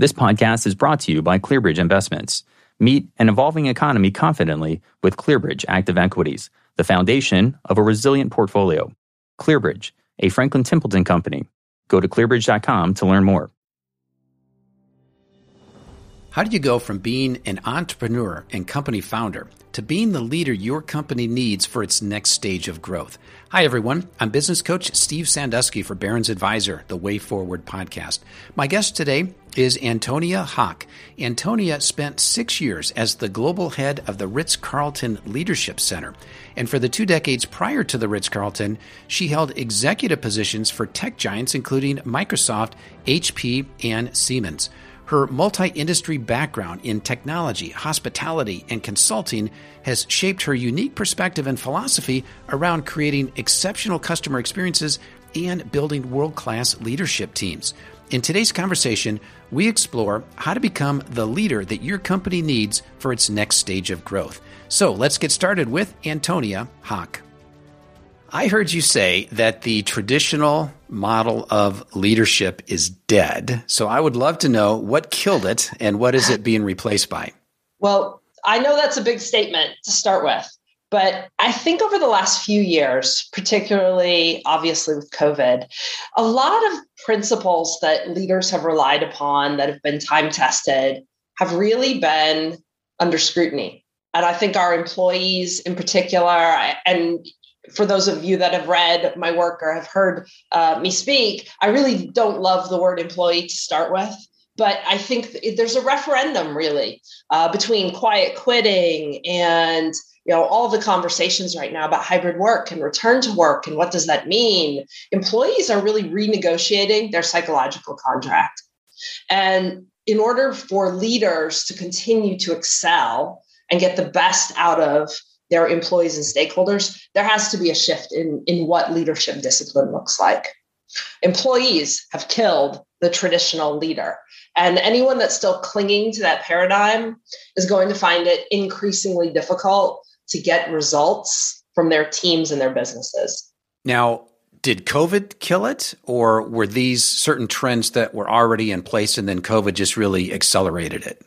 This podcast is brought to you by ClearBridge Investments. Meet an evolving economy confidently with ClearBridge Active Equities, the foundation of a resilient portfolio. ClearBridge, a Franklin Templeton company. Go to clearbridge.com to learn more. How do you go from being an entrepreneur and company founder to being the leader your company needs for its next stage of growth? Hi, everyone. I'm business coach Steve Sanduski for Barron's Advisor, the Way Forward podcast. My guest today is Antonia Hock. Antonia spent six years as the global head of the Ritz Carlton Leadership Center. And for the two decades prior to the Ritz Carlton, she held executive positions for tech giants including Microsoft, HP, and Siemens. Her multi industry background in technology, hospitality, and consulting has shaped her unique perspective and philosophy around creating exceptional customer experiences and building world class leadership teams. In today's conversation, we explore how to become the leader that your company needs for its next stage of growth. So let's get started with Antonia Hock. I heard you say that the traditional model of leadership is dead. So I would love to know what killed it and what is it being replaced by? Well, I know that's a big statement to start with, but I think over the last few years, particularly obviously with COVID, a lot of principles that leaders have relied upon that have been time tested have really been under scrutiny. And I think our employees in particular, and for those of you that have read my work or have heard uh, me speak, I really don't love the word employee to start with. But I think there's a referendum really uh, between quiet quitting and you know all the conversations right now about hybrid work and return to work and what does that mean. Employees are really renegotiating their psychological contract, and in order for leaders to continue to excel and get the best out of their employees and stakeholders, there has to be a shift in, in what leadership discipline looks like. Employees have killed the traditional leader. And anyone that's still clinging to that paradigm is going to find it increasingly difficult to get results from their teams and their businesses. Now, did COVID kill it, or were these certain trends that were already in place and then COVID just really accelerated it?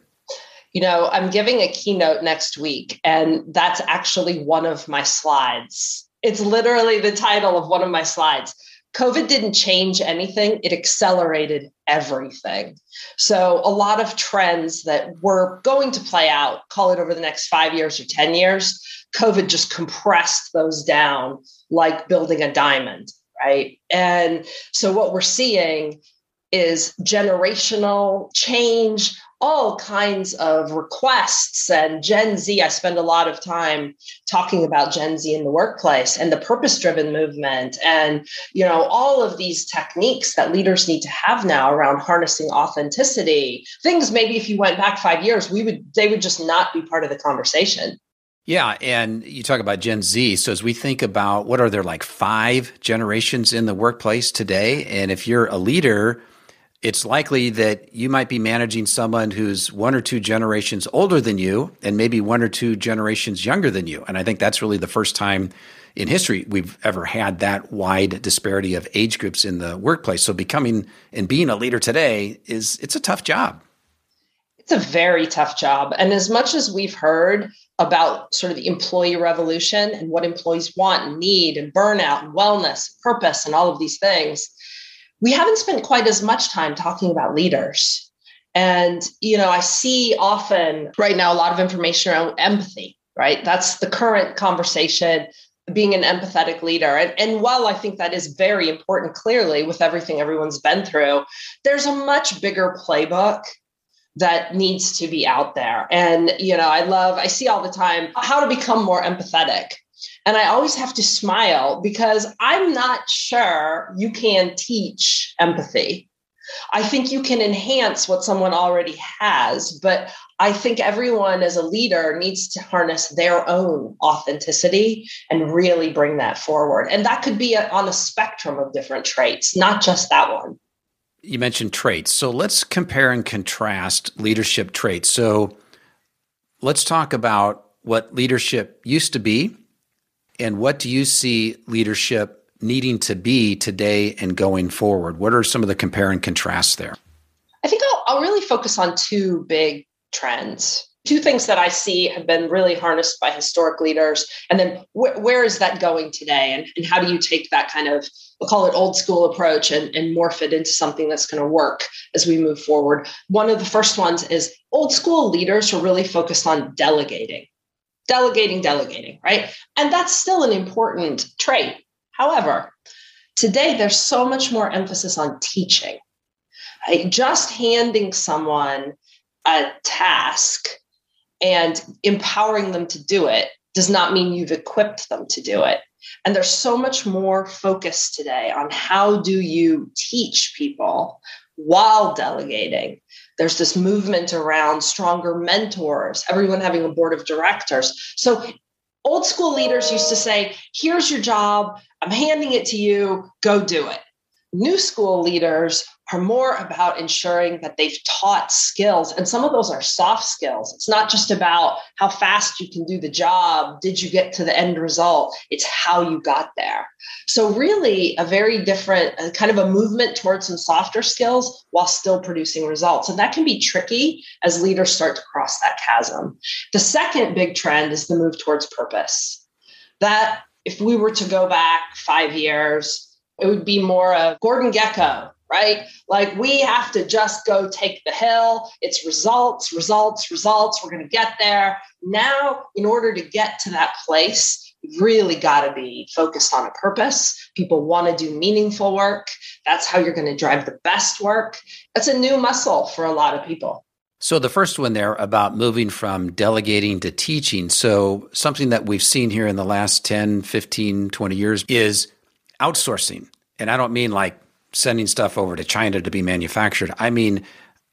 you know, I'm giving a keynote next week, and that's actually one of my slides. It's literally the title of one of my slides. COVID didn't change anything, it accelerated everything. So, a lot of trends that were going to play out, call it over the next five years or 10 years, COVID just compressed those down like building a diamond, right? And so, what we're seeing is generational change all kinds of requests and Gen Z. I spend a lot of time talking about Gen Z in the workplace and the purpose driven movement and you know all of these techniques that leaders need to have now around harnessing authenticity. Things maybe if you went back 5 years we would they would just not be part of the conversation. Yeah, and you talk about Gen Z. So as we think about what are there like 5 generations in the workplace today and if you're a leader it's likely that you might be managing someone who's one or two generations older than you and maybe one or two generations younger than you. And I think that's really the first time in history we've ever had that wide disparity of age groups in the workplace. So becoming and being a leader today is it's a tough job. It's a very tough job. And as much as we've heard about sort of the employee revolution and what employees want and need and burnout and wellness, purpose and all of these things, we haven't spent quite as much time talking about leaders. And, you know, I see often right now a lot of information around empathy, right? That's the current conversation, being an empathetic leader. And, and while I think that is very important, clearly, with everything everyone's been through, there's a much bigger playbook that needs to be out there. And, you know, I love, I see all the time how to become more empathetic. And I always have to smile because I'm not sure you can teach empathy. I think you can enhance what someone already has, but I think everyone as a leader needs to harness their own authenticity and really bring that forward. And that could be on a spectrum of different traits, not just that one. You mentioned traits. So let's compare and contrast leadership traits. So let's talk about what leadership used to be and what do you see leadership needing to be today and going forward? What are some of the compare and contrasts there? I think I'll, I'll really focus on two big trends. Two things that I see have been really harnessed by historic leaders. And then wh- where is that going today? And, and how do you take that kind of, we'll call it old school approach and, and morph it into something that's going to work as we move forward? One of the first ones is old school leaders are really focused on delegating, delegating, delegating, right? And that's still an important trait. However, today there's so much more emphasis on teaching. Right? Just handing someone a task and empowering them to do it does not mean you've equipped them to do it. And there's so much more focus today on how do you teach people while delegating. There's this movement around stronger mentors, everyone having a board of directors. So old school leaders used to say, here's your job, I'm handing it to you, go do it. New school leaders are more about ensuring that they've taught skills. And some of those are soft skills. It's not just about how fast you can do the job. Did you get to the end result? It's how you got there. So, really, a very different uh, kind of a movement towards some softer skills while still producing results. And that can be tricky as leaders start to cross that chasm. The second big trend is the move towards purpose. That, if we were to go back five years, it would be more of Gordon Gekko, right? Like we have to just go take the hill. It's results, results, results. We're going to get there. Now, in order to get to that place, really got to be focused on a purpose. People want to do meaningful work. That's how you're going to drive the best work. That's a new muscle for a lot of people. So, the first one there about moving from delegating to teaching. So, something that we've seen here in the last 10, 15, 20 years is outsourcing. And I don't mean like sending stuff over to China to be manufactured. I mean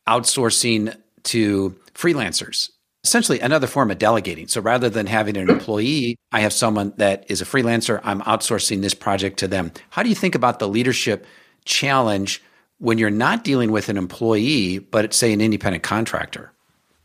outsourcing to freelancers. Essentially, another form of delegating. So rather than having an employee, I have someone that is a freelancer. I'm outsourcing this project to them. How do you think about the leadership challenge when you're not dealing with an employee, but say, an independent contractor?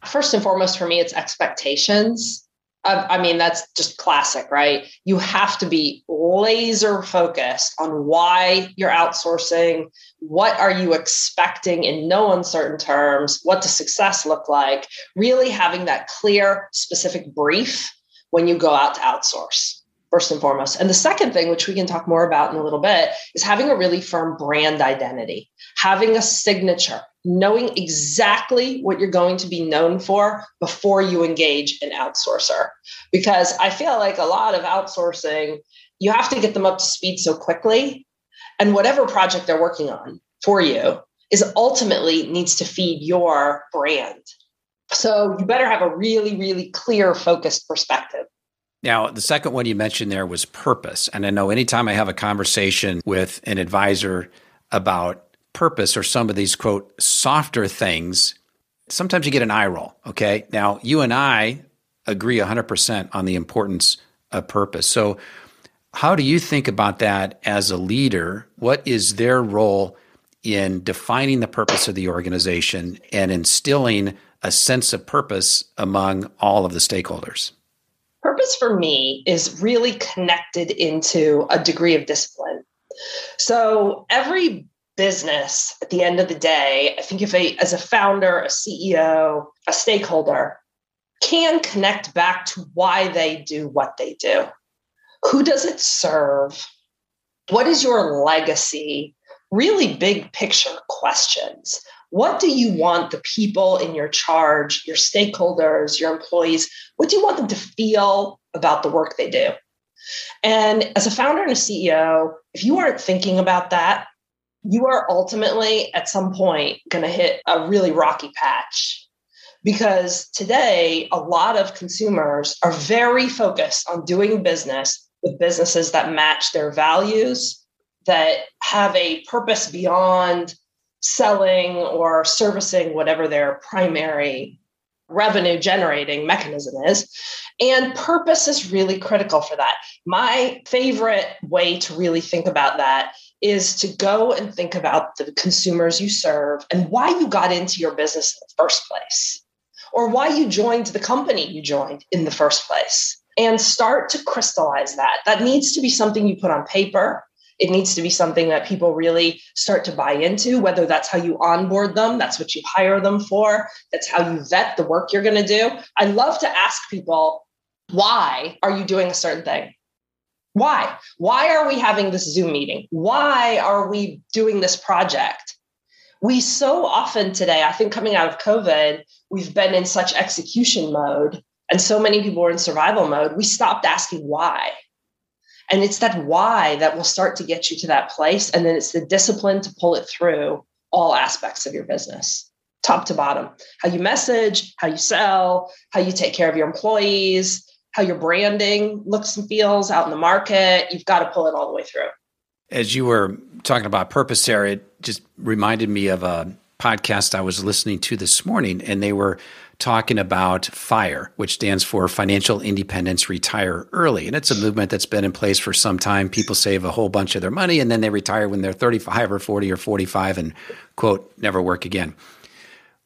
First and foremost, for me, it's expectations. I mean, that's just classic, right? You have to be laser focused on why you're outsourcing. What are you expecting in no uncertain terms? What does success look like? Really having that clear, specific brief when you go out to outsource, first and foremost. And the second thing, which we can talk more about in a little bit, is having a really firm brand identity, having a signature, knowing exactly what you're going to be known for before you engage an outsourcer. Because I feel like a lot of outsourcing, you have to get them up to speed so quickly. And whatever project they're working on for you is ultimately needs to feed your brand. So you better have a really, really clear, focused perspective. Now, the second one you mentioned there was purpose. And I know anytime I have a conversation with an advisor about purpose or some of these quote softer things, sometimes you get an eye roll. Okay. Now, you and I agree 100% on the importance of purpose. So, how do you think about that as a leader? What is their role in defining the purpose of the organization and instilling a sense of purpose among all of the stakeholders? Purpose for me is really connected into a degree of discipline. So every business at the end of the day, I think if a as a founder, a CEO, a stakeholder can connect back to why they do what they do. Who does it serve? What is your legacy? Really big picture questions. What do you want the people in your charge, your stakeholders, your employees, what do you want them to feel about the work they do? And as a founder and a CEO, if you aren't thinking about that, you are ultimately at some point going to hit a really rocky patch because today a lot of consumers are very focused on doing business with businesses that match their values that have a purpose beyond selling or servicing whatever their primary revenue generating mechanism is. And purpose is really critical for that. My favorite way to really think about that is to go and think about the consumers you serve and why you got into your business in the first place, or why you joined the company you joined in the first place, and start to crystallize that. That needs to be something you put on paper. It needs to be something that people really start to buy into, whether that's how you onboard them, that's what you hire them for, that's how you vet the work you're going to do. I love to ask people, why are you doing a certain thing? Why? Why are we having this Zoom meeting? Why are we doing this project? We so often today, I think coming out of COVID, we've been in such execution mode and so many people are in survival mode. We stopped asking why. And it's that why that will start to get you to that place. And then it's the discipline to pull it through all aspects of your business, top to bottom. How you message, how you sell, how you take care of your employees, how your branding looks and feels out in the market. You've got to pull it all the way through. As you were talking about purpose, Sarah, it just reminded me of a podcast I was listening to this morning, and they were talking about FIRE, which stands for Financial Independence Retire Early. And it's a movement that's been in place for some time. People save a whole bunch of their money and then they retire when they're 35 or 40 or 45 and, quote, never work again.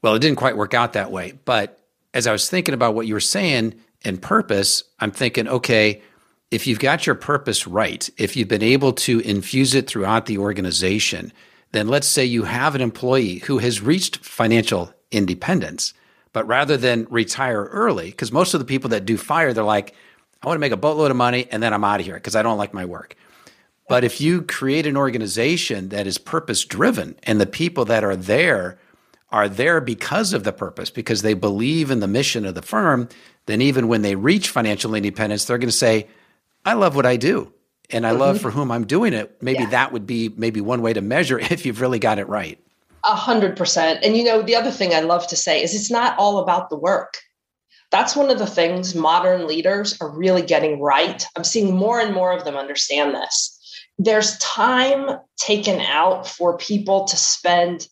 Well, it didn't quite work out that way. But as I was thinking about what you were saying and purpose, I'm thinking, okay, if you've got your purpose right, if you've been able to infuse it throughout the organization, then let's say you have an employee who has reached financial independence but rather than retire early, because most of the people that do fire, they're like, I want to make a boatload of money and then I'm out of here because I don't like my work. But if you create an organization that is purpose driven and the people that are there are there because of the purpose, because they believe in the mission of the firm, then even when they reach financial independence, they're going to say, I love what I do and I mm-hmm. love for whom I'm doing it. Maybe yeah. that would be maybe one way to measure if you've really got it right. A hundred percent. And you know, the other thing I love to say is it's not all about the work. That's one of the things modern leaders are really getting right. I'm seeing more and more of them understand this. There's time taken out for people to spend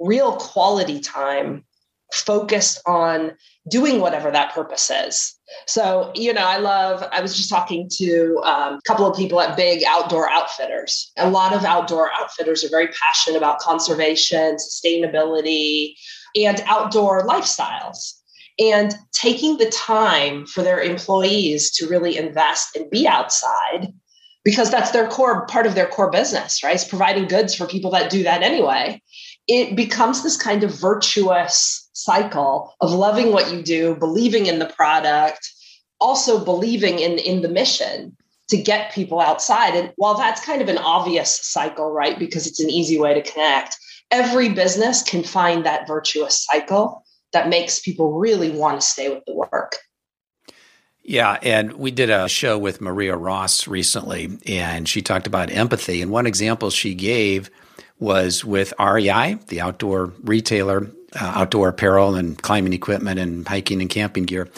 real quality time focused on doing whatever that purpose is. So, you know, I love, I was just talking to um, a couple of people at big outdoor outfitters. A lot of outdoor outfitters are very passionate about conservation, sustainability, and outdoor lifestyles. And taking the time for their employees to really invest and be outside because that's their core part of their core business, right? It's providing goods for people that do that anyway. It becomes this kind of virtuous cycle of loving what you do, believing in the product, also believing in, in the mission to get people outside. And while that's kind of an obvious cycle, right, because it's an easy way to connect, every business can find that virtuous cycle that makes people really want to stay with the work. Yeah, and we did a show with Maria Ross recently, and she talked about empathy. And one example she gave was with REI, the outdoor retailer uh, outdoor apparel and climbing equipment and hiking and camping gear.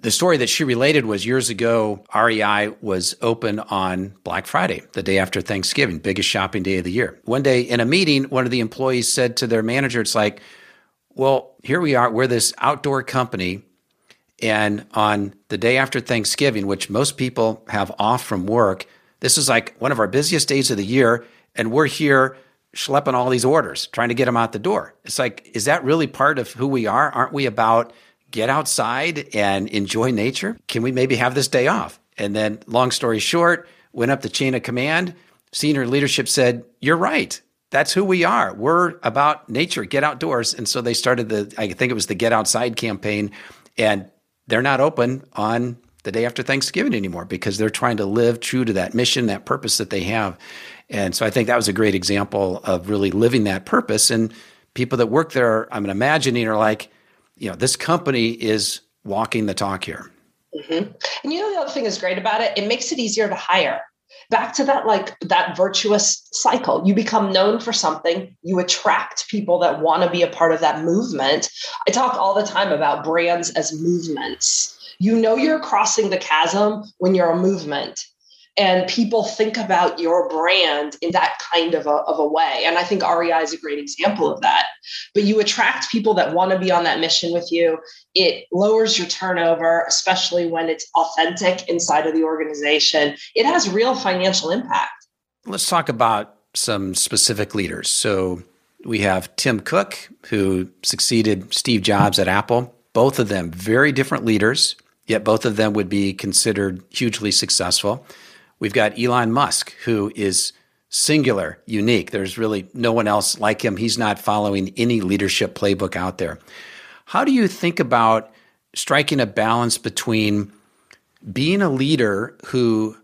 The story that she related was years ago, REI was open on Black Friday, the day after Thanksgiving, biggest shopping day of the year. One day in a meeting, one of the employees said to their manager, It's like, well, here we are, we're this outdoor company. And on the day after Thanksgiving, which most people have off from work, this is like one of our busiest days of the year. And we're here schlepping all these orders, trying to get them out the door. It's like, is that really part of who we are? Aren't we about get outside and enjoy nature? Can we maybe have this day off? And then, long story short, went up the chain of command. Senior leadership said, You're right. That's who we are. We're about nature, get outdoors. And so they started the, I think it was the Get Outside campaign. And they're not open on the day after Thanksgiving anymore because they're trying to live true to that mission, that purpose that they have. And so I think that was a great example of really living that purpose. And people that work there, I'm imagining, are like, you know, this company is walking the talk here. Mm-hmm. And you know, the other thing is great about it, it makes it easier to hire. Back to that, like that virtuous cycle. You become known for something, you attract people that want to be a part of that movement. I talk all the time about brands as movements. You know, you're crossing the chasm when you're a movement and people think about your brand in that kind of a, of a way. And i think rei is a great example of that. But you attract people that want to be on that mission with you. It lowers your turnover especially when it's authentic inside of the organization. It has real financial impact. Let's talk about some specific leaders. So we have tim cook who succeeded steve jobs at apple. Both of them very different leaders yet both of them would be considered hugely successful We've got Elon Musk, who is singular, unique. There's really no one else like him. He's not following any leadership playbook out there. How do you think about striking a balance between being a leader who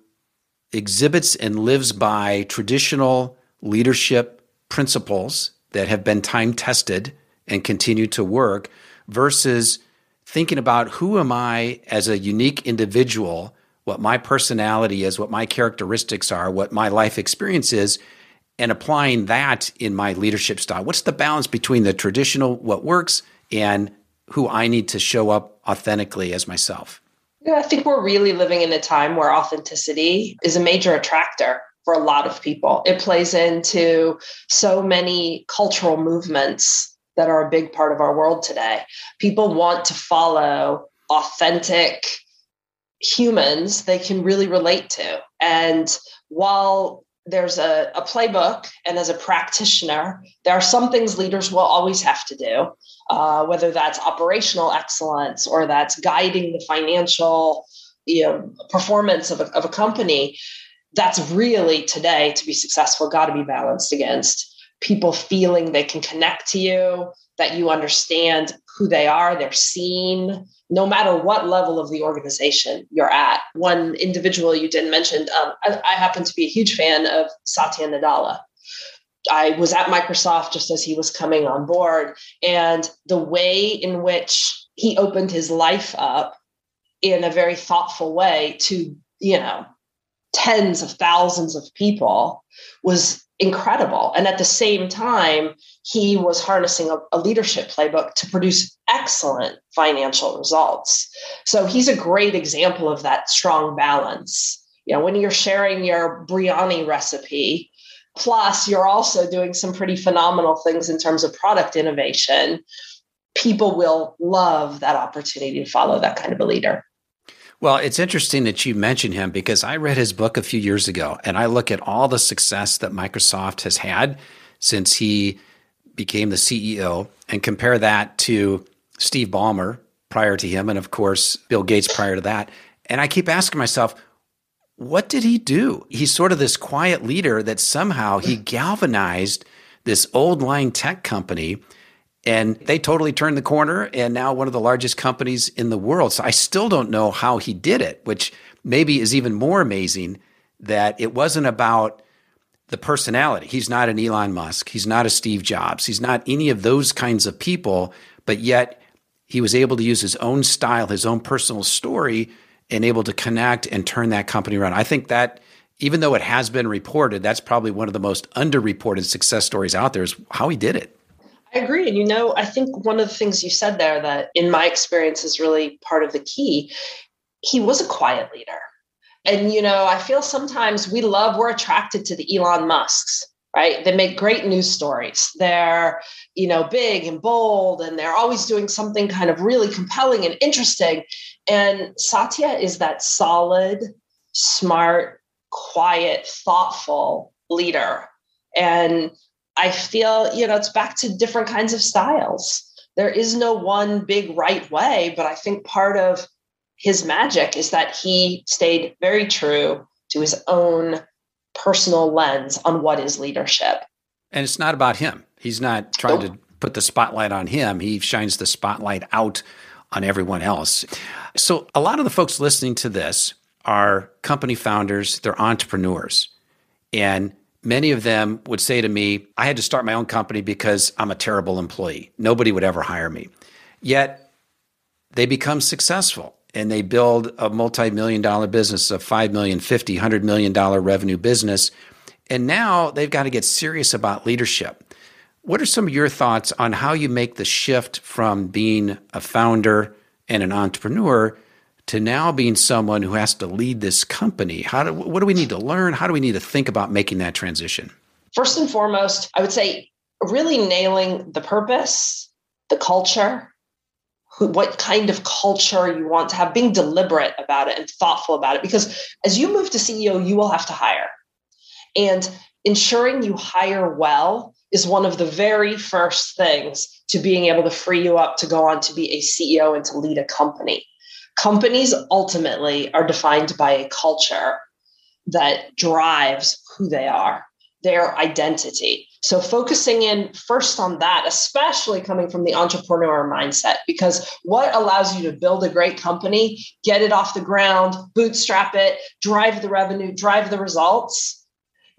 exhibits and lives by traditional leadership principles that have been time tested and continue to work versus thinking about who am I as a unique individual, what my personality is, what my characteristics are, what my life experience is, and applying that in my leadership style. What's the balance between the traditional, what works, and who I need to show up authentically as myself? Yeah, I think we're really living in a time where authenticity is a major attractor for a lot of people. It plays into so many cultural movements that are a big part of our world today. People want to follow authentic humans they can really relate to. And while there's a, a playbook, and as a practitioner, there are some things leaders will always have to do, uh, whether that's operational excellence or that's guiding the financial you know, performance of a, of a company that's really today to be successful got to be balanced against people feeling they can connect to you that you understand who they are they're seen no matter what level of the organization you're at one individual you didn't mention um, I, I happen to be a huge fan of satya nadella I was at Microsoft just as he was coming on board. And the way in which he opened his life up in a very thoughtful way to, you know, tens of thousands of people was incredible. And at the same time, he was harnessing a, a, leadership playbook to produce excellent financial results. So he's a great example of that strong balance. You know, when you're sharing your biryani recipe, plus you're also doing some pretty phenomenal things in terms of product innovation, people will love that opportunity to follow that kind of a leader. Well, it's interesting that you mention him because I read his book a few years ago and I look at all the success that Microsoft has had since he became the CEO and compare that to Steve Ballmer prior to him and of course Bill Gates prior to that. And I keep asking myself, what did he do? He's sort of this quiet leader that somehow he galvanized this old line tech company and they totally turned the corner and now one of the largest companies in the world. So I still don't know how he did it, which maybe is even more amazing that it wasn't about the personality. He's not an Elon Musk. He's not a Steve Jobs. He's not any of those kinds of people, but yet he was able to use his own style, his own personal story, and able to connect and turn that company around. I think that even though it has been reported, that's probably one of the most underreported success stories out there is how he did it. I agree. And you know, I think one of the things you said there that in my experience is really part of the key, he was a quiet leader. And you know, I feel sometimes we love, we're attracted to the Elon Musks, right? They make great news stories. They're, you know, big and bold, and they're always doing something kind of really compelling and interesting. And Satya is that solid, smart, quiet, thoughtful leader. And I feel, you know, it's back to different kinds of styles. There is no one big right way, but I think part of his magic is that he stayed very true to his own personal lens on what is leadership. And it's not about him. He's not trying nope. to put the spotlight on him. He shines the spotlight out on everyone else. So, a lot of the folks listening to this are company founders, they're entrepreneurs. And many of them would say to me, I had to start my own company because I'm a terrible employee. Nobody would ever hire me. Yet they become successful and they build a multi-million dollar business, a 5 million, 50, 100 million dollar revenue business. And now they've got to get serious about leadership. What are some of your thoughts on how you make the shift from being a founder and an entrepreneur to now being someone who has to lead this company? How do, what do we need to learn? How do we need to think about making that transition? First and foremost, I would say really nailing the purpose, the culture, who, what kind of culture you want to have, being deliberate about it and thoughtful about it. Because as you move to CEO, you will have to hire. And ensuring you hire well is one of the very first things to being able to free you up to go on to be a CEO and to lead a company. Companies ultimately are defined by a culture that drives who they are. their identity. So, focusing in first on that, especially coming from the entrepreneur mindset, because what allows you to build a great company, get it off the ground, bootstrap it, drive the revenue, drive the results,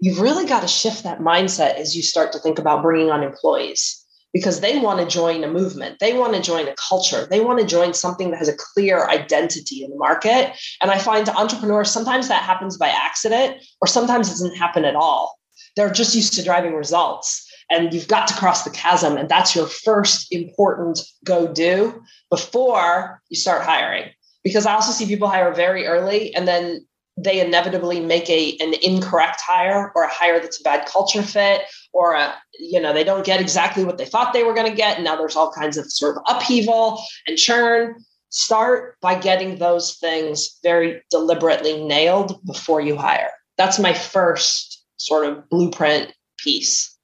you've really got to shift that mindset as you start to think about bringing on employees because they want to join a movement. They want to join a culture. They want to join something that has a clear identity in the market. And I find entrepreneurs, sometimes that happens by accident, or sometimes it doesn't happen at all. They're just used to driving results. And you've got to cross the chasm. And that's your first important go do before you start hiring. Because I also see people hire very early and then they inevitably make a an incorrect hire or a hire that's a bad culture fit or a you know they don't get exactly what they thought they were going to get. And now there's all kinds of sort of upheaval and churn. Start by getting those things very deliberately nailed before you hire. That's my first sort of blueprint piece.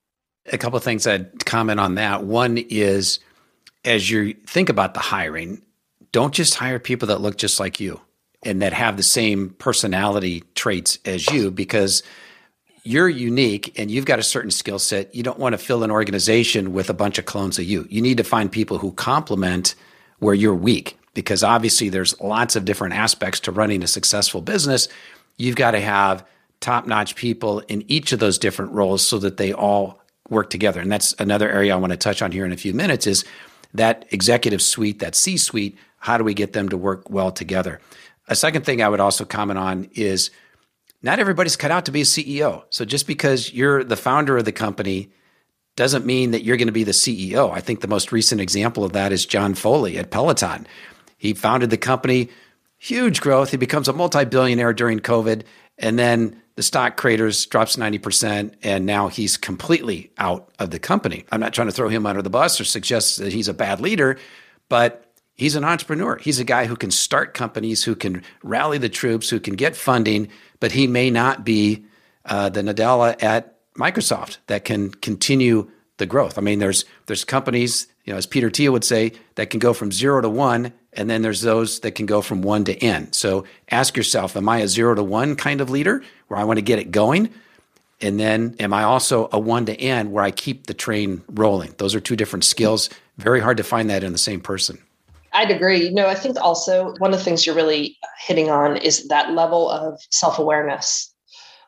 A couple of things i'd comment on that. One is as you think about the hiring don't just hire people that look just like you and that have the same personality traits as you because you're unique and you've got a certain skill set. You don't want to fill an organization with a bunch of clones of you. You need to find people who complement where you're weak because obviously there's lots of different aspects to running a successful business. You've got to have top-notch people in each of those different roles so that they all work together. And that's another area I want to touch on here in a few minutes is that executive suite, that C-suite, how do we get them to work well together? A second thing I would also comment on is not everybody's cut out to be a CEO. So just because you're the founder of the company doesn't mean that you're going to be the CEO. I think the most recent example of that is John Foley at Peloton. He founded the company, huge growth. He becomes a multi billionaire during COVID. And then the stock craters drops 90%. And now he's completely out of the company. I'm not trying to throw him under the bus or suggest that he's a bad leader, but He's an entrepreneur. He's a guy who can start companies, who can rally the troops, who can get funding, but he may not be uh, the Nadella at Microsoft that can continue the growth. I mean, there's there's companies, you know, as Peter Thiel would say, that can go from zero to one, and then there's those that can go from one to n. So ask yourself, am I a zero to one kind of leader where I want to get it going? And then am I also a one to n where I keep the train rolling? Those are two different skills. Very hard to find that in the same person. I'd agree. No, I think also one of the things you're really hitting on is that level of self awareness.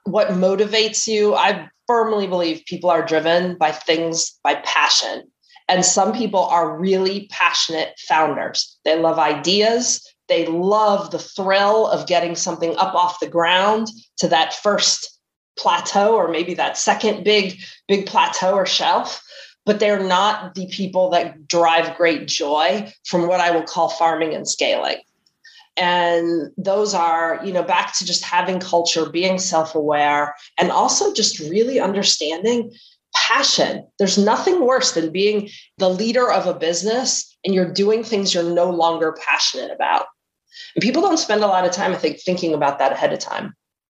What motivates you? I firmly believe people are driven by things by passion. And some people are really passionate founders. They love ideas. They love the thrill of getting something up off the ground to that first plateau or maybe that second big, big plateau or shelf but they're not the people that drive great joy from what I will call farming and scaling. And those are, you know, back to just having culture, being self aware, and also just really understanding passion. There's nothing worse than being the leader of a business and you're doing things you're no longer passionate about. And people don't spend a lot of time, I think, thinking about that ahead of time.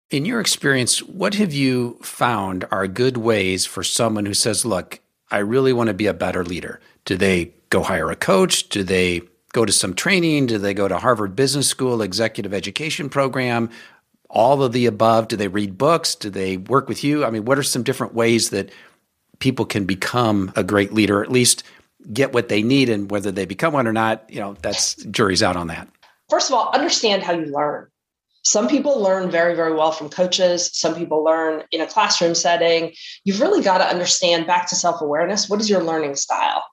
In your experience, what have you found are good ways for someone who says, look, I really want to be a better leader? Do they go hire a coach? Do they go to some training? Do they go to Harvard Business School executive education program? All of the above? Do they read books? Do they work with you? I mean, what are some different ways that people can become a great leader, at least get what they need and whether they become one or not, you know, that's jury's out on that. First of all, understand how you learn. Some people learn very, very well from coaches. Some people learn in a classroom setting. You've really got to understand back to self awareness what is your learning style?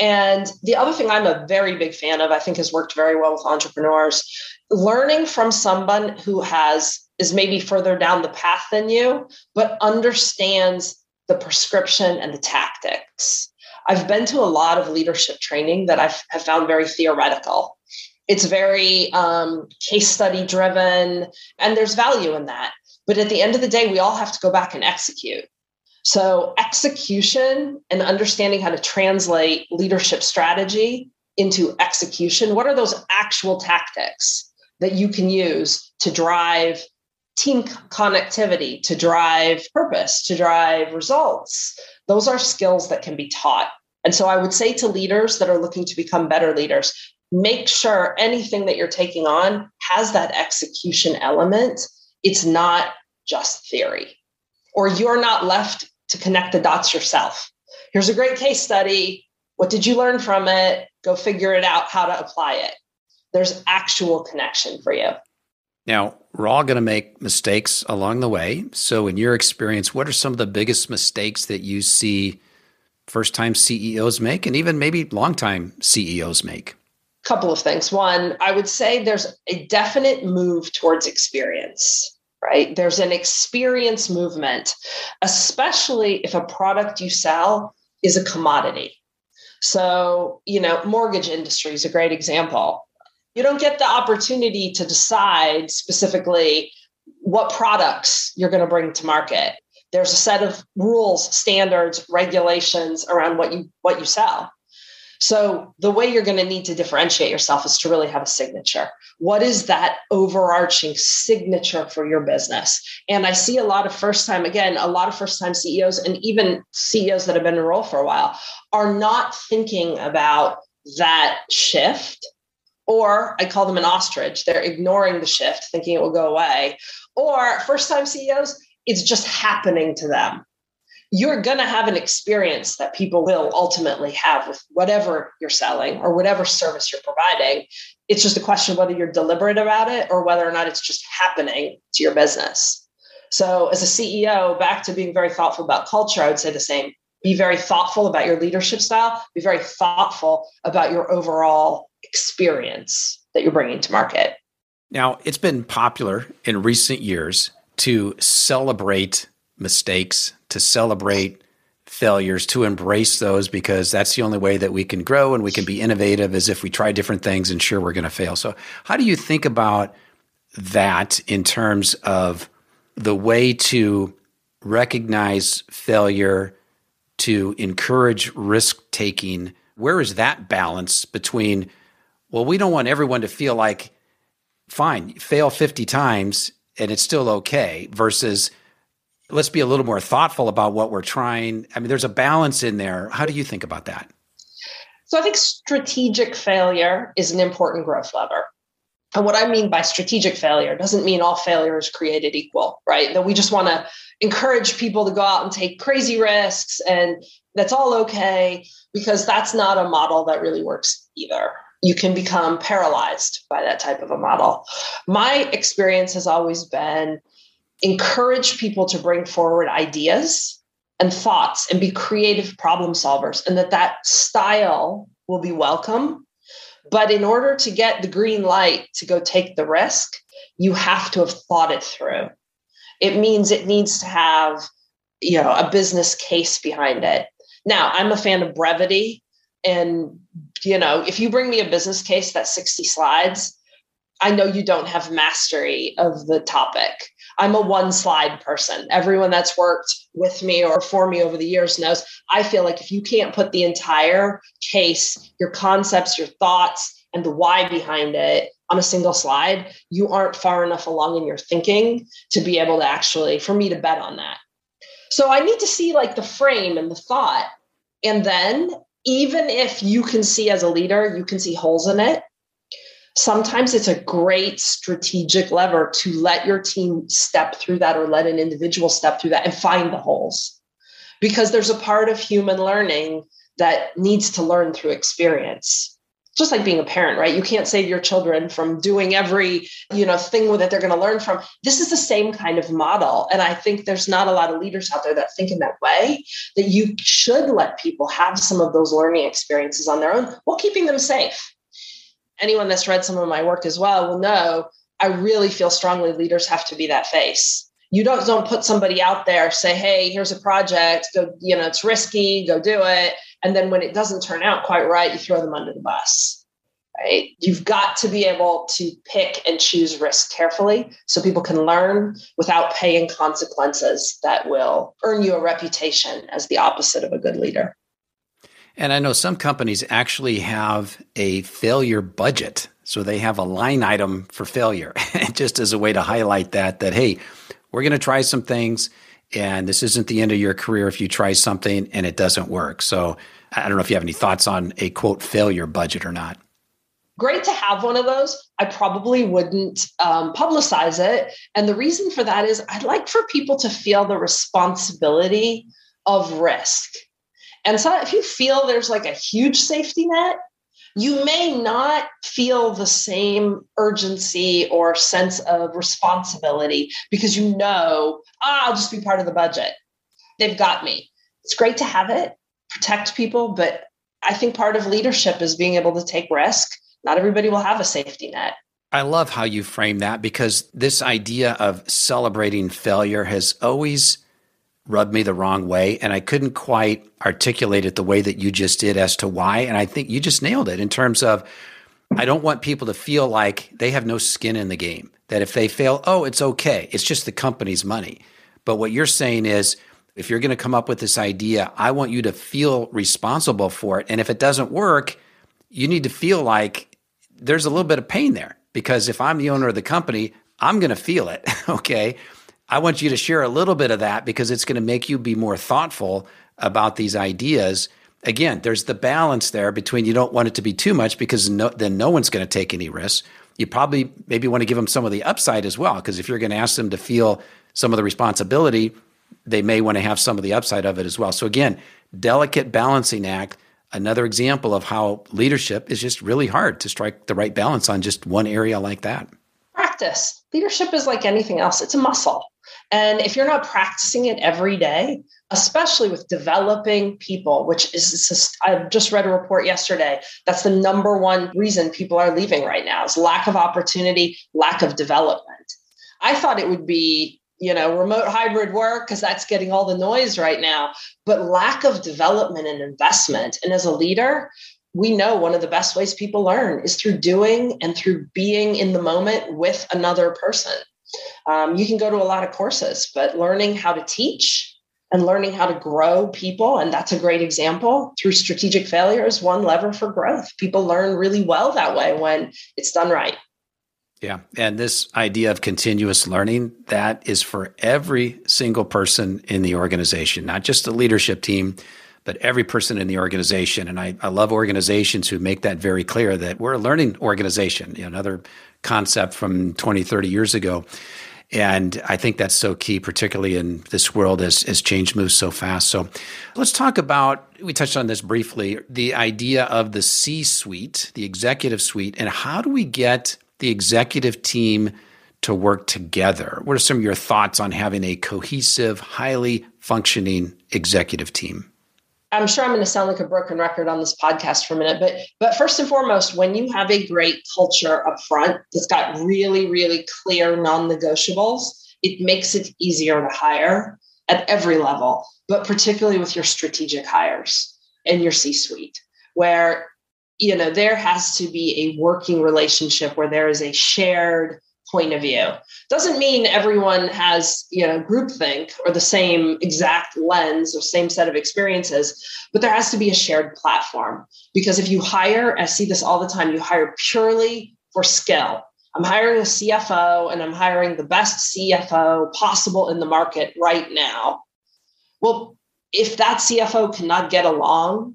And the other thing I'm a very big fan of, I think has worked very well with entrepreneurs, learning from someone who has is maybe further down the path than you, but understands the prescription and the tactics. I've been to a lot of leadership training that I've, have found very theoretical it's very um, case study driven and there's value in that. But at the end of the day we all have to go back and execute. So execution and understanding how to translate leadership strategy into execution what are those actual tactics that you can use to drive team connectivity to drive purpose to drive results? Those are skills that can be taught. And so I would say to leaders that are looking to become better leaders, make sure anything that you're taking on has that execution element. It's not just theory. or you're not left to connect the dots yourself. Here's a great case study. What did you learn from it? Go figure it out how to apply it. There's actual connection for you. Now, we're all going to make mistakes along the way. So, in your experience, what are some of the biggest mistakes that you see first time CEOs make and even maybe long time CEOs make? Couple of things. One, I would say there's a definite move towards experience right? There's an experience movement, especially if a product you sell is a commodity. So, you know, mortgage industry is a great example. You don't get the opportunity to decide specifically what products you're going to bring to market. There's a set of rules, standards, regulations around what you what you sell. So the way you're going to need to differentiate yourself is to really have a signature. What is that overarching signature for your business? And I see a lot of first time, again, a lot of first time CEOs and even CEOs that have been in role for a while are not thinking about that shift. Or I call them an ostrich. They're ignoring the shift, thinking it will go away. Or first time CEOs, it's just happening to them you're going to have an experience that people will ultimately have with whatever you're selling or whatever service you're providing. It's just a question of whether you're deliberate about it or whether or not it's just happening to your business. So, as a CEO, back to being very thoughtful about culture, I would say the same. Be very thoughtful about your leadership style, be very thoughtful about your overall experience that you're bringing to market. Now, it's been popular in recent years to celebrate mistakes, to celebrate failures, to embrace those because that's the only way that we can grow and we can be innovative is if we try different things and sure we're going to fail. So, how do you think about that in terms of the way to recognize failure, to encourage risk taking? Where is that balance between, well, we don't want everyone to feel like, fine, fail 50 times and it's still okay, versus let's be a little more thoughtful about what we're trying. I mean, there's a balance in there. How do you think about that? So I think strategic failure is an important growth lever. And what I mean by strategic failure doesn't mean all failure is created equal, right? That we just want to encourage people to go out and take crazy risks and that's all okay because that's not a model that really works either. You can become paralyzed by that type of a model. My experience has always been encourage people to bring forward ideas and thoughts and be creative problem solvers and that that style will be welcome. But in order to get the green light to go take the risk you have to have thought it through. It means it needs to have you know a business case behind it. Now i'm a fan of brevity and you know if you bring me a business case that's 60 slides i know you don't have mastery of the topic I'm a one slide person. Everyone that's worked with me or for me over the years knows I feel like if you can't put the entire case, your concepts, your thoughts, and the why behind it on a single slide, you aren't far enough along in your thinking to be able to actually, for me to bet on that. So I need to see like the frame and the thought. And then, even if you can see as a leader, you can see holes in it, sometimes it's a great strategic lever to let your team step through that or let an individual step through that and find the holes. Because there's a part of human learning that needs to learn through experience. Just like being a parent right? You can't save your children from doing every you know thing that they're going to learn from. This is the same kind of model. And i think there's not a lot of leaders out there that think in that way that you should let people have some of those learning experiences on their own while keeping them safe anyone that's read some of my work as well will know I really feel strongly leaders have to be that face. You don't don't put somebody out there say, "Hey, here's a project. Go, you know, it's risky. Go do it." And then when it doesn't turn out quite right, you throw them under the bus. Right? You've got to be able to pick and choose risk carefully so people can learn without paying consequences that will earn you a reputation as the opposite of a good leader. And I know some companies actually have a failure budget. So they have a line item for failure, just as a way to highlight that, that, hey, we're going to try some things and this isn't the end of your career if you try something and it doesn't work. So I don't know if you have any thoughts on a quote failure budget or not. great to have one of those. I probably wouldn't um, publicize it. And the reason for that is I'd like for people to feel the responsibility of risk. And so if you feel there's like a huge safety net, you may not feel the same urgency or sense of responsibility because you know, ah, I'll just be part of the budget. They've got me. It's great to have it, protect people, but I think part of leadership is being able to take risk. Not everybody will have a safety net. I love how you frame that because this idea of celebrating failure has always rubbed me the wrong way. And I couldn't quite articulate it the way that you just did as to why. And I think you just nailed it in terms of I don't want people to feel like they have no skin in the game, that if they fail, oh, it's okay. It's just the company's money. But what you're saying is, if you're going to come up with this idea, I want you to feel responsible for it. And if it doesn't work, you need to feel like there's a little bit of pain there because if I'm the owner of the company, I'm going to feel it. okay. I want you to share a little bit of that because it's going to make you be more thoughtful about these ideas. Again, there's the balance there between you don't want it to be too much because no, then no one's going to take any risks. You probably maybe want to give them some of the upside as well because if you're going to ask them to feel some of the responsibility, they may want to have some of the upside of it as well. So again, delicate balancing act, another example of how leadership is just really hard to strike the right balance on just one area like that. Practice. Leadership is like anything else. It's a muscle. And if you're not practicing it every day, especially with developing people, which is I just read a report yesterday. That's the number one reason people are leaving right now is lack of opportunity, lack of development. I thought it would be you know remote hybrid work because that's getting all the noise right now but lack of development and investment and as a leader we know one of the best ways people learn is through doing and through being in the moment with another person um, you can go to a lot of courses, but learning how to teach and learning how to grow people, and that's a great example through strategic failure is one lever for growth. People learn really well that way when it's done right. Yeah. And this idea of continuous learning, that is for every single person in the organization, not just the leadership team, but every person in the organization. And I, I love organizations who make that very clear that we're a learning organization. You know, another concept from 20, 30 years ago. And I think that's so key, particularly in this world as, as change moves so fast. So let's talk about, we touched on this briefly, the idea of the C suite, the executive suite, and how do we get the executive team to work together? What are some of your thoughts on having a cohesive, highly functioning executive team? I'm sure I'm going to sound like a broken record on this podcast for a minute, but but first and foremost, when you have a great culture up front that's got really, really clear non-negotiables, it makes it easier to hire at every level, but particularly with your strategic hires and your C-suite, where you know there has to be a working relationship where there is a shared point of view. Doesn't mean everyone has, you know, groupthink or the same exact lens or same set of experiences, but there has to be a shared platform. Because if you hire, I see this all the time, you hire purely for skill. I'm hiring a CFO and I'm hiring the best CFO possible in the market right now. Well, if that CFO cannot get along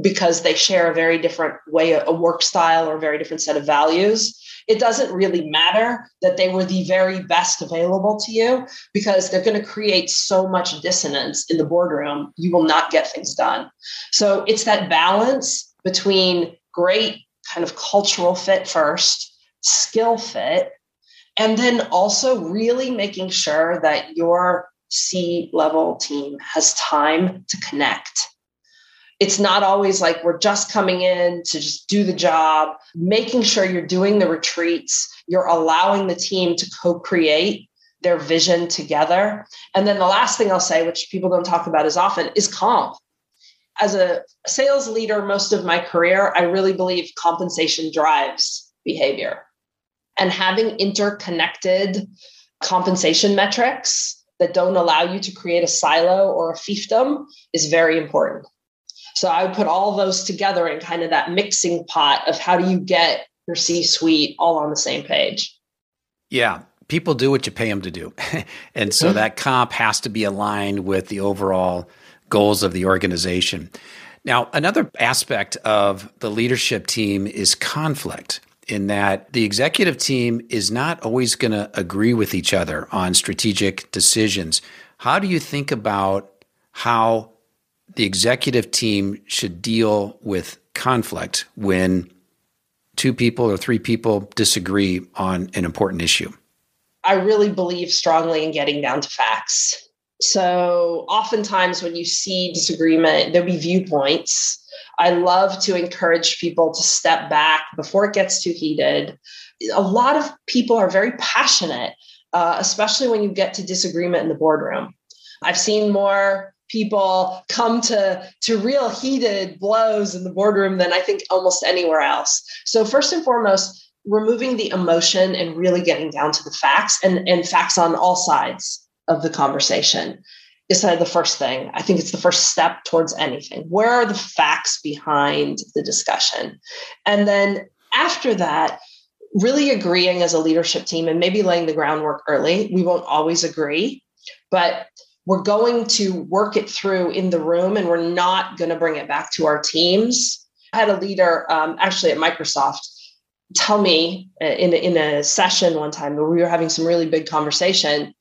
because they share a very different way, a work style or a very different set of values, it doesn't really matter that they were the very best available to you because they're going to create so much dissonance in the boardroom, you will not get things done. So it's that balance between great kind of cultural fit first, skill fit, and then also really making sure that your C level team has time to connect it's not always like we're just coming in to just do the job, making sure you're doing the retreats, you're allowing the team to co create their vision together. And then the last thing I'll say, which people don't talk about as often, is comp. As a sales leader, most of my career, I really believe compensation drives behavior. And having interconnected compensation metrics that don't allow you to create a silo or a fiefdom is very important. So I put all those together in kind of that mixing pot of how do you get your C suite all on the same page. Yeah. People do what you pay them to do. and so mm-hmm. that comp has to be aligned with the overall goals of the organization. Now, another aspect of the leadership team is conflict in that the executive team is not always going to agree with each other on strategic decisions. How do you think about how the executive team should deal with conflict when two people or three people disagree on an important issue? I really believe strongly in getting down to facts. So, oftentimes, when you see disagreement, there'll be viewpoints. I love to encourage people to step back before it gets too heated. A lot of people are very passionate, uh, especially when you get to disagreement in the boardroom. I've seen more people come to to real heated blows in the boardroom than I think almost anywhere else. So first and foremost, removing the emotion and really getting down to the facts and, and facts on all sides of the conversation is kind of the first thing. I think it's the first step towards anything. Where are the facts behind the discussion? And then after that, really agreeing as a leadership team and maybe laying the groundwork early. We won't always agree, but we're going to work it through in the room and we're not going to bring it back to our teams. I had a leader um, actually at Microsoft tell me uh, in, in a session one time where we were having some really big conversation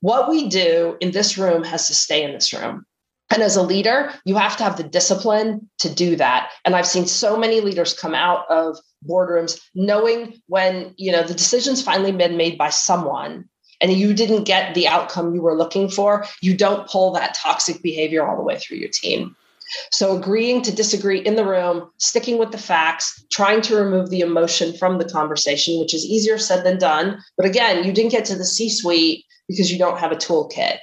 what we do in this room has to stay in this room. And as a leader you have to have the discipline to do that. And i've seen so many leaders come out of boardrooms knowing when you know the decision's finally been made by someone and you didn't get the outcome you were looking for you don't pull that toxic behavior all the way through your team so, agreeing to disagree in the room, sticking with the facts, trying to remove the emotion from the conversation, which is easier said than done. But again, you didn't get to the C suite because you don't have a toolkit.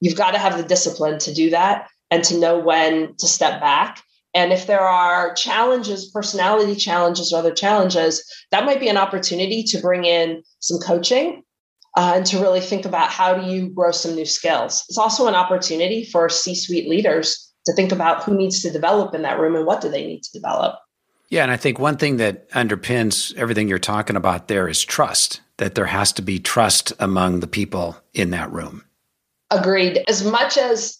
You've got to have the discipline to do that and to know when to step back. And if there are challenges, personality challenges, or other challenges, that might be an opportunity to bring in some coaching uh, and to really think about how do you grow some new skills. It's also an opportunity for C suite leaders to think about who needs to develop in that room and what do they need to develop. Yeah, and I think one thing that underpins everything you're talking about there is trust, that there has to be trust among the people in that room. Agreed. As much as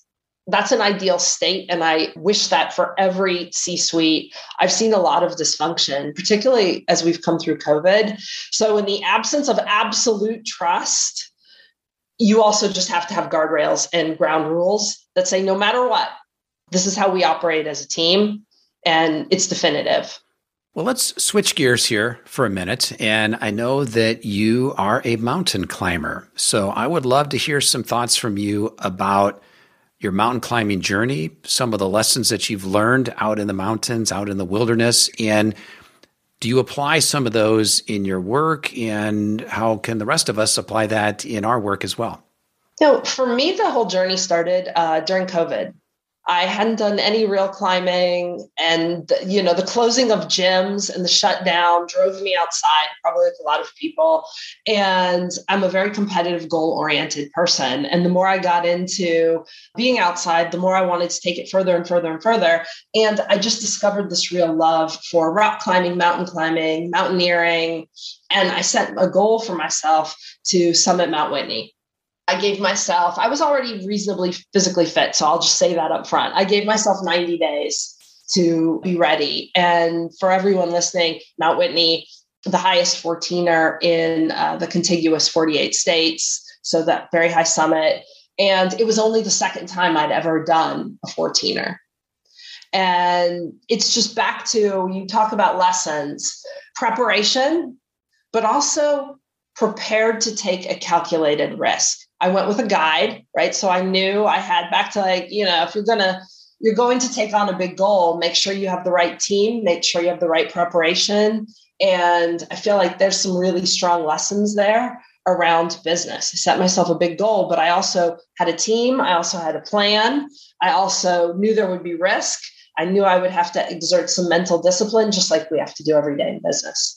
that's an ideal state, and I wish that for every C suite, I've seen a lot of dysfunction, particularly as we've come through COVID. So, in the absence of absolute trust, you also just have to have guardrails and ground rules that say no matter what, this is how we operate as a team, and it's definitive. Well, let's switch gears here for a minute. And I know that you are a mountain climber. So I would love to hear some thoughts from you about your mountain climbing journey, some of the lessons that you've learned out in the mountains, out in the wilderness. And do you apply some of those in your work? And how can the rest of us apply that in our work as well? So, for me, the whole journey started uh, during COVID. I hadn't done any real climbing, and you know the closing of gyms and the shutdown drove me outside, probably like a lot of people. And I'm a very competitive, goal-oriented person, and the more I got into being outside, the more I wanted to take it further and further and further. And I just discovered this real love for rock climbing, mountain climbing, mountaineering, and I set a goal for myself to summit Mount Whitney. I gave myself, I was already reasonably physically fit. So I'll just say that up front. I gave myself 90 days to be ready. And for everyone listening, Mount Whitney, the highest 14er in uh, the contiguous 48 states. So that very high summit. And it was only the second time I'd ever done a 14er. And it's just back to you talk about lessons, preparation, but also prepared to take a calculated risk. I went with a guide, right? So I knew I had back to like, you know, if you're going to, you're going to take on a big goal, make sure you have the right team, make sure you have the right preparation. And I feel like there's some really strong lessons there around business. I set myself a big goal, but I also had a team. I also had a plan. I also knew there would be risk. I knew I would have to exert some mental discipline, just like we have to do every day in business.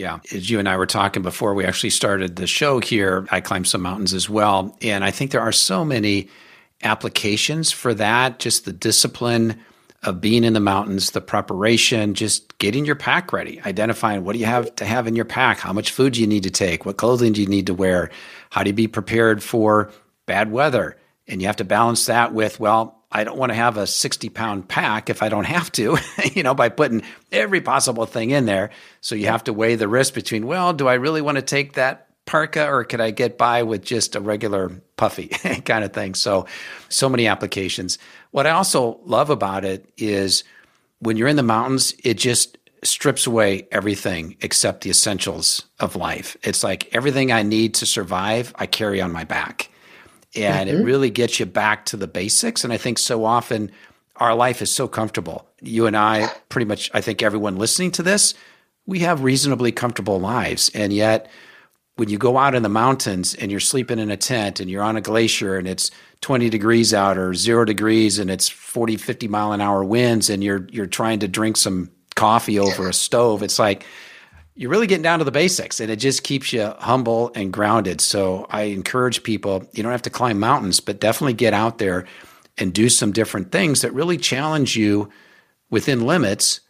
Yeah. As you and I were talking before we actually started the show here, I climbed some mountains as well. And I think there are so many applications for that, just the discipline of being in the mountains, the preparation, just getting your pack ready, identifying what do you have to have in your pack, how much food do you need to take, what clothing do you need to wear, how do you be prepared for bad weather? And you have to balance that with, well, I don't want to have a 60 pound pack if I don't have to, you know, by putting every possible thing in there. So you have to weigh the risk between, well, do I really want to take that parka or could I get by with just a regular puffy kind of thing? So, so many applications. What I also love about it is when you're in the mountains, it just strips away everything except the essentials of life. It's like everything I need to survive, I carry on my back and mm-hmm. it really gets you back to the basics. And I think so often our life is so comfortable. You and I, pretty much, I think everyone listening to this, we have reasonably comfortable lives. And yet, when you go out in the mountains and you're sleeping in a tent and you're on a glacier and it's 20 degrees out or zero degrees and it's 40, 50 mile an hour winds and you're, you're trying to drink some coffee over a stove, it's like, you're really getting down to the basics and it just keeps you humble and grounded. So I encourage people, you don't have to climb mountains, but definitely get out there and do some different things that really challenge you within limits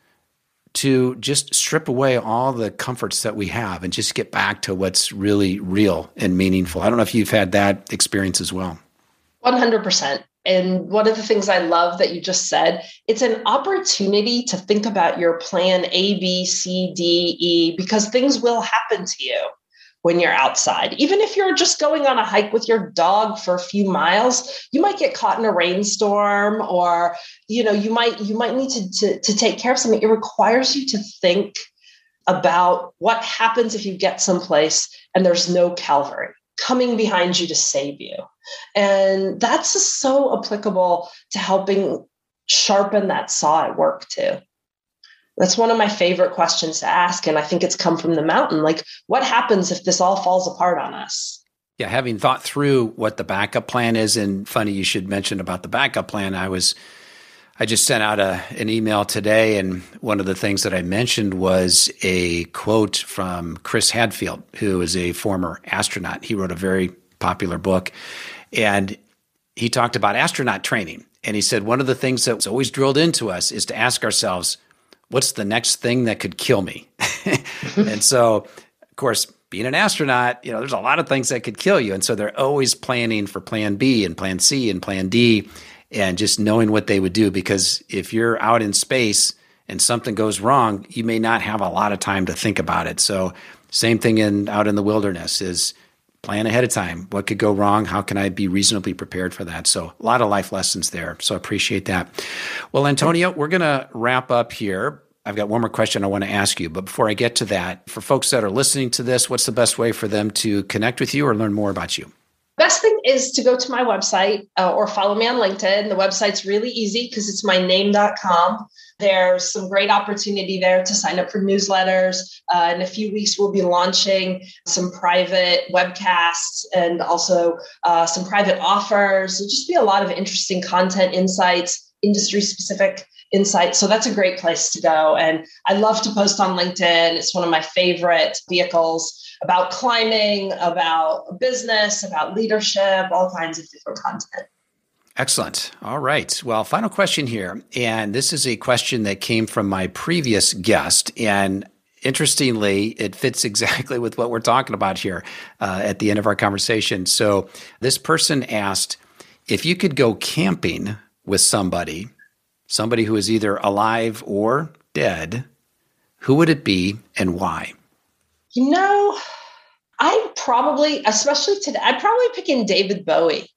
to just strip away all the comforts that we have and just get back to what's really real and meaningful. I don't know if you've had that experience as well. 100%. And one of the things I love that you just said, it's an opportunity to think about your plan A, B, C, D, E, because things will happen to you when you're outside. Even if you're just going on a hike with your dog for a few miles, you might get caught in a rainstorm or, you know, you might you might need to, to, to take care of something. It requires you to think about what happens if you get someplace and there's no Calvary coming behind you to save you. And that's just so applicable to helping sharpen that saw at work too. That's one of my favorite questions to ask. And I think it's come from the mountain. Like, what happens if this all falls apart on us? Yeah, having thought through what the backup plan is, and funny you should mention about the backup plan, I was I just sent out a, an email today, and one of the things that I mentioned was a quote from Chris Hadfield, who is a former astronaut. He wrote a very popular book, and he talked about astronaut training. And he said, one of the things that's always drilled into us is to ask ourselves, what's the next thing that could kill me? and so, of course, being an astronaut, you know, there's a lot of things that could kill you. And so they're always planning for plan B and plan C and plan D and just knowing what they would do. Because if you're out in space and something goes wrong, you may not have a lot of time to think about it. So, same thing in out in the wilderness is plan ahead of time. What could go wrong? How can I be reasonably prepared for that? So, a lot of life lessons there. So, appreciate that. Well, Antonia, we're going to wrap up here. I've got one more question I want to ask you. But before I get to that, for folks that are listening to this, what's the best way for them to connect with you or learn more about you? Best thing is to go to my website uh, or follow me on LinkedIn. The website's really easy because it's my name.com. There's some great opportunity there to sign up for newsletters. Uh, in a few weeks, we'll be launching some private webcasts and also uh, some private offers. There'll just be a lot of interesting content, insights, industry specific insights. So that's a great place to go. And I love to post on LinkedIn. It's one of my favorite vehicles about climbing, about business, about leadership, all kinds of different content. Excellent. All right. Well, final question here. And this is a question that came from my previous guest. And interestingly, it fits exactly with what we're talking about here uh, at the end of our conversation. So, this person asked if you could go camping with somebody, somebody who is either alive or dead, who would it be and why? You know, I probably, especially today, I'd probably pick in David Bowie.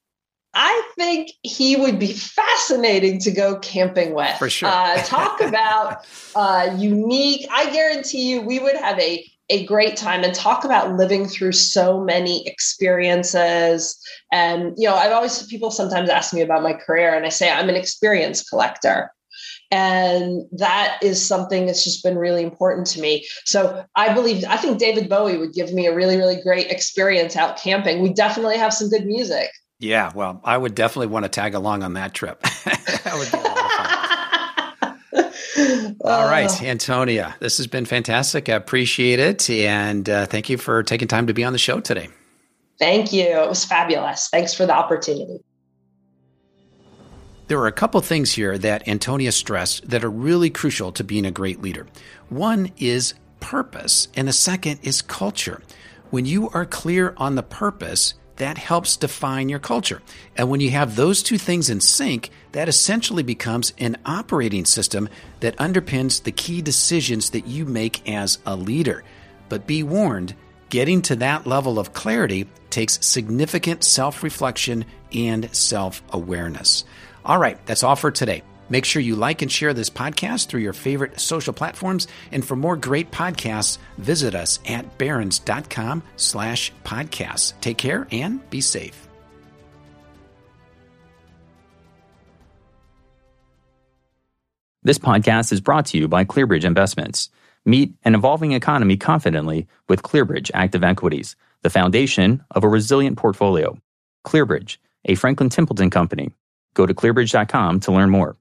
I think he would be fascinating to go camping with. For sure. uh, talk about uh, unique. I guarantee you, we would have a a great time and talk about living through so many experiences. And you know, I've always people sometimes ask me about my career, and I say I'm an experience collector. And that is something that's just been really important to me. So I believe, I think David Bowie would give me a really, really great experience out camping. We definitely have some good music. Yeah, well, I would definitely want to tag along on that trip. that would be a lot of fun. All right, uh. Antonia, this has been fantastic. I appreciate it. And uh, thank you for taking time to be on the show today. Thank you. It was fabulous. Thanks for the opportunity. There are a couple things here that Antonia stressed that are really crucial to being a great leader. One is purpose, and the second is culture. When you are clear on the purpose, that helps define your culture. And when you have those two things in sync, that essentially becomes an operating system that underpins the key decisions that you make as a leader. But be warned, getting to that level of clarity takes significant self reflection and self awareness. All right, that's all for today. Make sure you like and share this podcast through your favorite social platforms. And for more great podcasts, visit us at barrons.com slash podcasts. Take care and be safe. This podcast is brought to you by ClearBridge Investments. Meet an evolving economy confidently with ClearBridge Active Equities, the foundation of a resilient portfolio. ClearBridge, a Franklin Templeton company. Go to clearbridge.com to learn more.